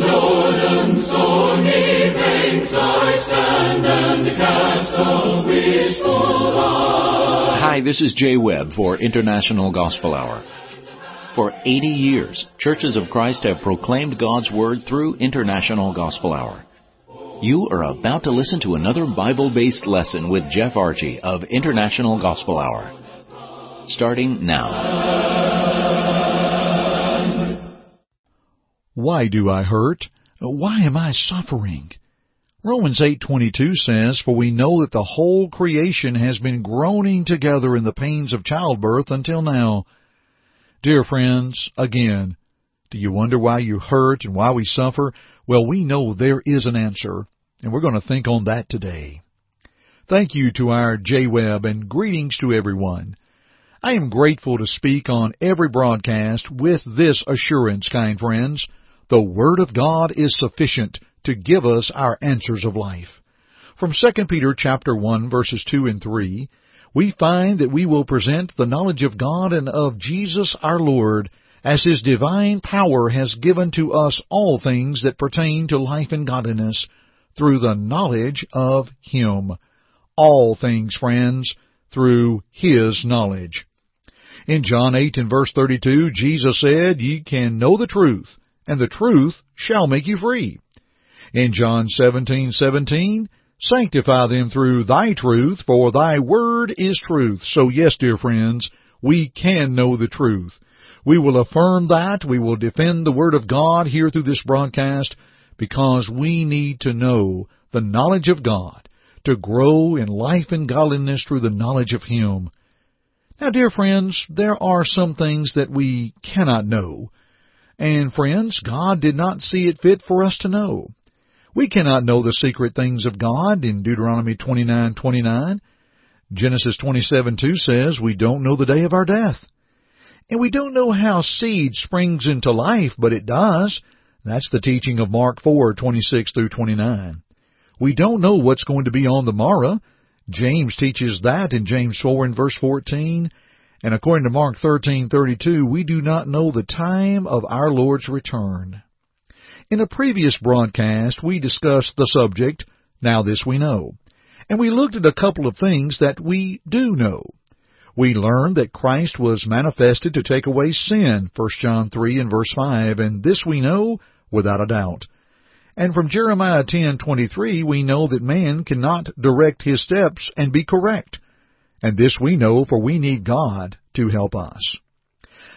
Jordan's stormy banks I stand, and the castle which full Hi, this is Jay Webb for International Gospel Hour. For 80 years, Churches of Christ have proclaimed God's Word through International Gospel Hour. You are about to listen to another Bible based lesson with Jeff Archie of International Gospel Hour. Starting now. Why do I hurt? Why am I suffering? Romans 8:22 says, "For we know that the whole creation has been groaning together in the pains of childbirth until now." Dear friends, again, do you wonder why you hurt and why we suffer? Well, we know there is an answer, and we're going to think on that today. Thank you to our Jay Webb and greetings to everyone. I am grateful to speak on every broadcast with this assurance, kind friends. The Word of God is sufficient to give us our answers of life. From 2 Peter chapter 1 verses 2 and 3, we find that we will present the knowledge of God and of Jesus our Lord as His divine power has given to us all things that pertain to life and godliness through the knowledge of Him. All things, friends, through His knowledge. In John 8 and verse 32, Jesus said, Ye can know the truth, and the truth shall make you free. In John 17:17, Sanctify them through thy truth, for thy word is truth. So yes, dear friends, we can know the truth. We will affirm that. We will defend the word of God here through this broadcast because we need to know the knowledge of God to grow in life and godliness through the knowledge of Him. Now, dear friends, there are some things that we cannot know. And friends, God did not see it fit for us to know. We cannot know the secret things of God in Deuteronomy 29:29. Genesis 27:2 says we don't know the day of our death. And we don't know how seed springs into life, but it does. That's the teaching of Mark 4:26 through 29. We don't know what's going to be on the morrow. James teaches that in James 4 and verse 14. And according to Mark 13:32, we do not know the time of our Lord's return. In a previous broadcast, we discussed the subject, Now This We Know, and we looked at a couple of things that we do know. We learned that Christ was manifested to take away sin, 1 John 3 and verse 5, and this we know without a doubt. And from Jeremiah 10:23 we know that man cannot direct his steps and be correct. And this we know for we need God to help us.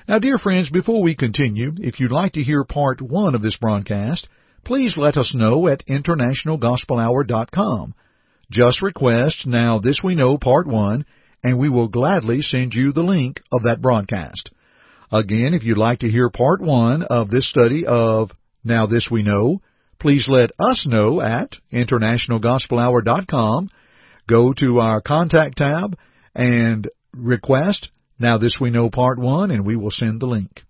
Now, dear friends, before we continue, if you'd like to hear part one of this broadcast, please let us know at internationalgospelhour.com. Just request, Now This We Know Part 1, and we will gladly send you the link of that broadcast. Again, if you'd like to hear Part 1 of this study of Now This We Know, please let us know at internationalgospelhour.com. Go to our contact tab and request now this we know part one and we will send the link.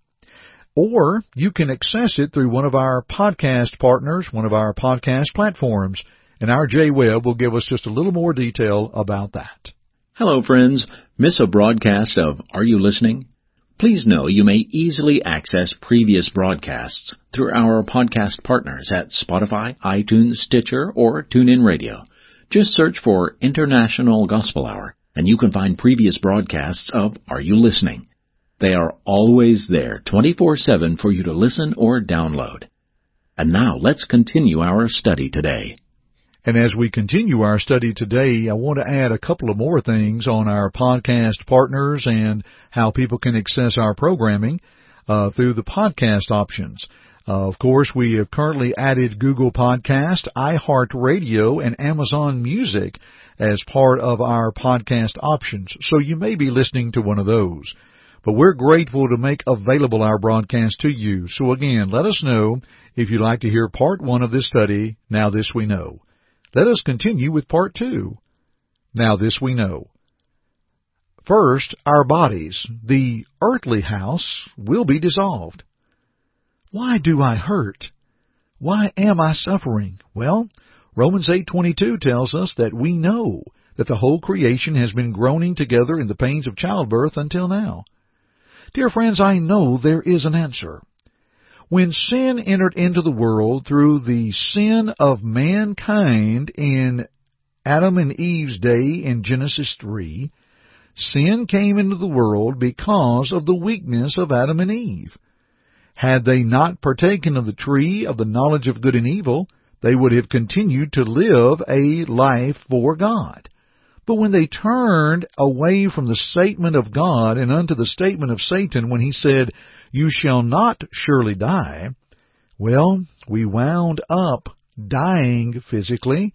Or you can access it through one of our podcast partners, one of our podcast platforms, and our Jay Webb will give us just a little more detail about that. Hello friends. Miss a broadcast of Are You Listening? Please know you may easily access previous broadcasts through our podcast partners at Spotify, iTunes, Stitcher, or TuneIn Radio. Just search for International Gospel Hour and you can find previous broadcasts of Are You Listening? They are always there 24-7 for you to listen or download. And now let's continue our study today. And as we continue our study today, I want to add a couple of more things on our podcast partners and how people can access our programming uh, through the podcast options. Uh, of course, we have currently added Google Podcast, iHeartRadio, and Amazon Music as part of our podcast options, so you may be listening to one of those. But we're grateful to make available our broadcast to you. So again, let us know if you'd like to hear part one of this study, Now This We Know. Let us continue with part two. Now this we know. First, our bodies, the earthly house, will be dissolved. Why do I hurt? Why am I suffering? Well, Romans 8:22 tells us that we know that the whole creation has been groaning together in the pains of childbirth until now. Dear friends, I know there is an answer. When sin entered into the world through the sin of mankind in Adam and Eve's day in Genesis 3, sin came into the world because of the weakness of Adam and Eve. Had they not partaken of the tree of the knowledge of good and evil, they would have continued to live a life for God. But when they turned away from the statement of God and unto the statement of Satan when he said, You shall not surely die, well, we wound up dying physically,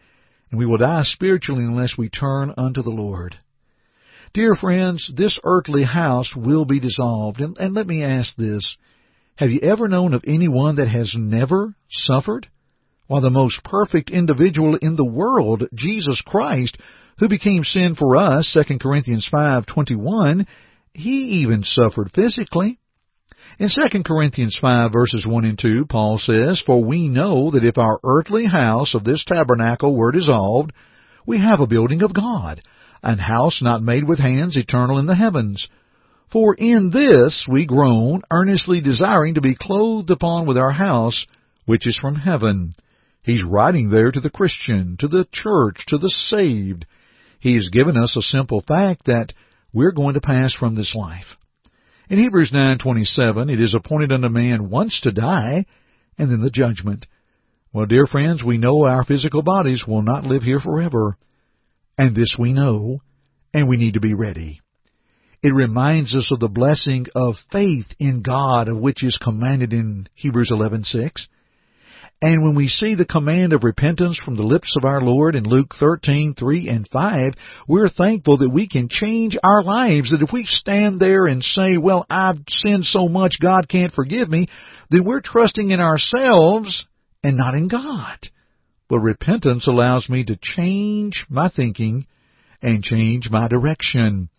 and we will die spiritually unless we turn unto the Lord. Dear friends, this earthly house will be dissolved. And, and let me ask this. Have you ever known of anyone that has never suffered? While the most perfect individual in the world, Jesus Christ, who became sin for us, 2 Corinthians 5:21, he even suffered physically. In 2 Corinthians 5 verses 1 and 2, Paul says, For we know that if our earthly house of this tabernacle were dissolved, we have a building of God, an house not made with hands, eternal in the heavens. For in this we groan, earnestly desiring to be clothed upon with our house, which is from heaven. He's writing there to the Christian, to the church, to the saved. He has given us a simple fact that we're going to pass from this life. In Hebrews 9:27, it is appointed unto man once to die, and then the judgment. Well, dear friends, we know our physical bodies will not live here forever. And this we know, and we need to be ready. It reminds us of the blessing of faith in God of which is commanded in Hebrews 11:6. And when we see the command of repentance from the lips of our Lord in Luke 13:3 and 5, we're thankful that we can change our lives. That if we stand there and say, well, I've sinned so much, God can't forgive me, then we're trusting in ourselves and not in God. But repentance allows me to change my thinking and change my direction.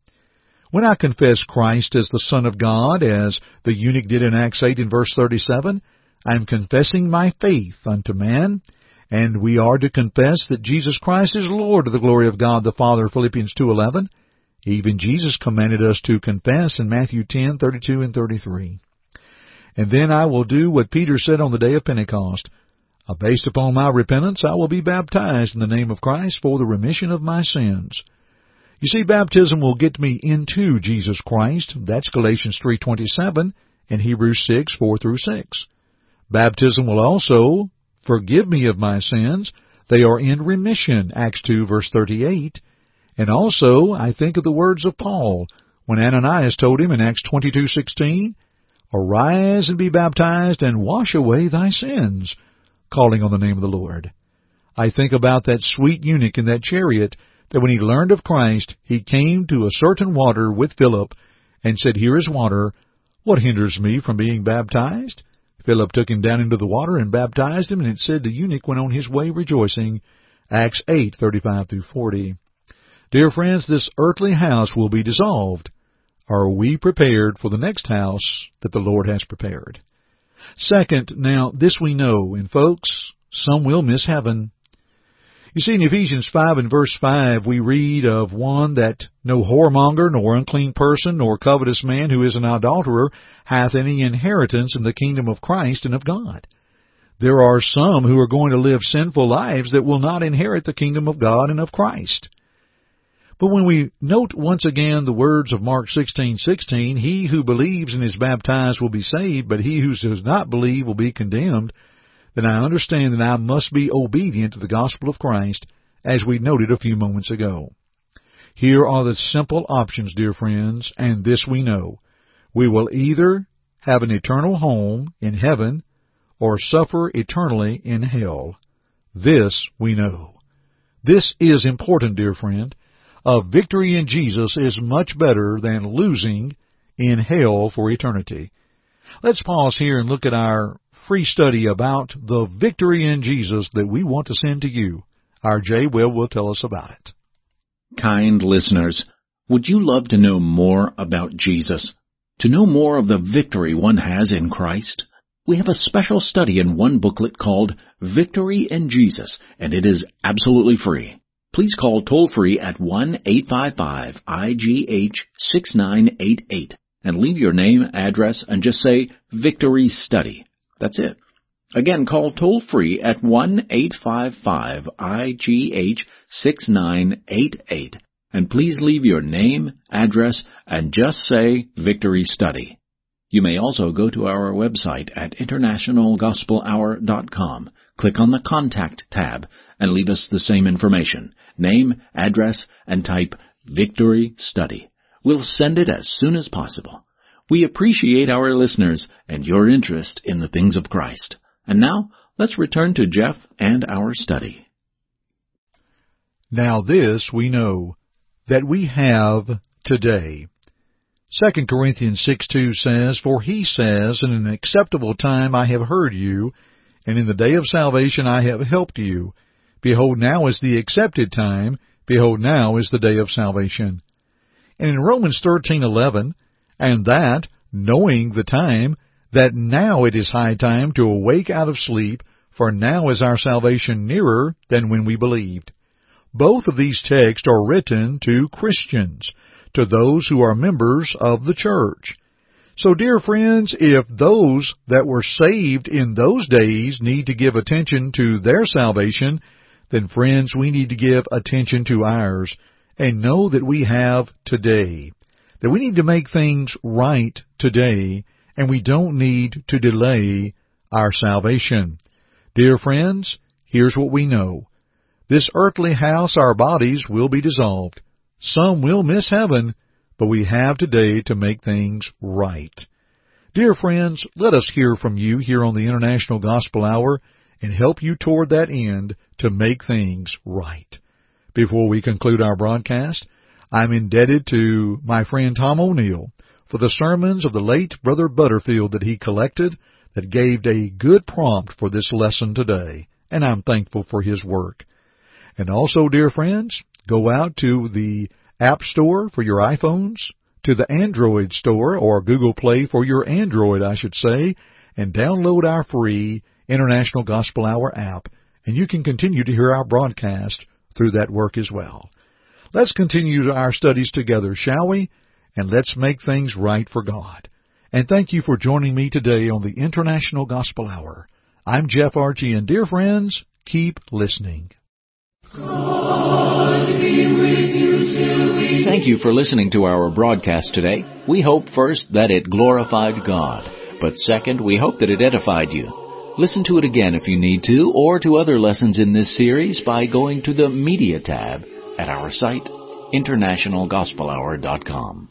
When I confess Christ as the Son of God, as the eunuch did in Acts 8 and verse 37, I am confessing my faith unto man, and we are to confess that Jesus Christ is Lord to the glory of God the Father, Philippians 2.11. Even Jesus commanded us to confess in Matthew 10:32 and 33. And then I will do what Peter said on the day of Pentecost. Uh, based upon my repentance, I will be baptized in the name of Christ for the remission of my sins. You see, baptism will get me into Jesus Christ. That's Galatians 3.27 and Hebrews 6, 4 through 6. Baptism will also forgive me of my sins. They are in remission, Acts 2 verse 38. And also, I think of the words of Paul when Ananias told him in Acts 22:16, "Arise and be baptized and wash away thy sins," calling on the name of the Lord. I think about that sweet eunuch in that chariot that when he learned of Christ, he came to a certain water with Philip and said, Here is water. What hinders me from being baptized? Philip took him down into the water and baptized him, and it said the eunuch went on his way rejoicing. Acts 8:35 through 40. Dear friends, this earthly house will be dissolved. Are we prepared for the next house that the Lord has prepared? Second, now this we know, and folks, some will miss heaven. You see, in Ephesians 5 and verse 5, we read of one that no whoremonger, nor unclean person, nor covetous man who is an adulterer hath any inheritance in the kingdom of Christ and of God. There are some who are going to live sinful lives that will not inherit the kingdom of God and of Christ. But when we note once again the words of Mark 16:16, he who believes and is baptized will be saved, but he who does not believe will be condemned then I understand that I must be obedient to the gospel of Christ, as we noted a few moments ago. Here are the simple options, dear friends, and this we know. We will either have an eternal home in heaven or suffer eternally in hell. This we know. This is important, dear friend. A victory in Jesus is much better than losing in hell for eternity. Let's pause here and look at our free study about the victory in Jesus that we want to send to you. Our Jay Will will tell us about it. Kind listeners, would you love to know more about Jesus? To know more of the victory one has in Christ? We have a special study in one booklet called Victory in Jesus, and it is absolutely free. Please call toll free at 1-855-IGH-6988 and leave your name, address, and just say Victory Study. That's it. Again, call toll free at 1-855-IGH-6988 and please leave your name, address, and just say Victory Study. You may also go to our website at internationalgospelhour.com, click on the Contact tab, and leave us the same information, name, address, and type Victory Study. We'll send it as soon as possible. We appreciate our listeners and your interest in the things of Christ. And now, let's return to Jeff and our study. Now this we know, that we have today. 2 Corinthians 6 2 says, For he says, In an acceptable time I have heard you, and in the day of salvation I have helped you. Behold, now is the accepted time. Behold, now is the day of salvation. And in Romans thirteen eleven, and that, knowing the time, that now it is high time to awake out of sleep, for now is our salvation nearer than when we believed. Both of these texts are written to Christians, to those who are members of the church. So dear friends, if those that were saved in those days need to give attention to their salvation, then friends, we need to give attention to ours and know that we have today. That we need to make things right today and we don't need to delay our salvation. Dear friends, here's what we know. This earthly house, our bodies, will be dissolved. Some will miss heaven, but we have today to make things right. Dear friends, let us hear from you here on the International Gospel Hour and help you toward that end to make things right. Before we conclude our broadcast, I'm indebted to my friend Tom O'Neill for the sermons of the late Brother Butterfield that he collected that gave a good prompt for this lesson today, and I'm thankful for his work. And also, dear friends, go out to the App Store for your iPhones, to the Android Store or Google Play for your Android, I should say, and download our free International Gospel Hour app, and you can continue to hear our broadcast through that work as well. Let's continue our studies together, shall we? And let's make things right for God. And thank you for joining me today on the International Gospel Hour. I'm Jeff Archie, and dear friends, keep listening. Thank you for listening to our broadcast today. We hope first that it glorified God, but second, we hope that it edified you. Listen to it again if you need to, or to other lessons in this series by going to the Media tab at our site, internationalgospelhour.com.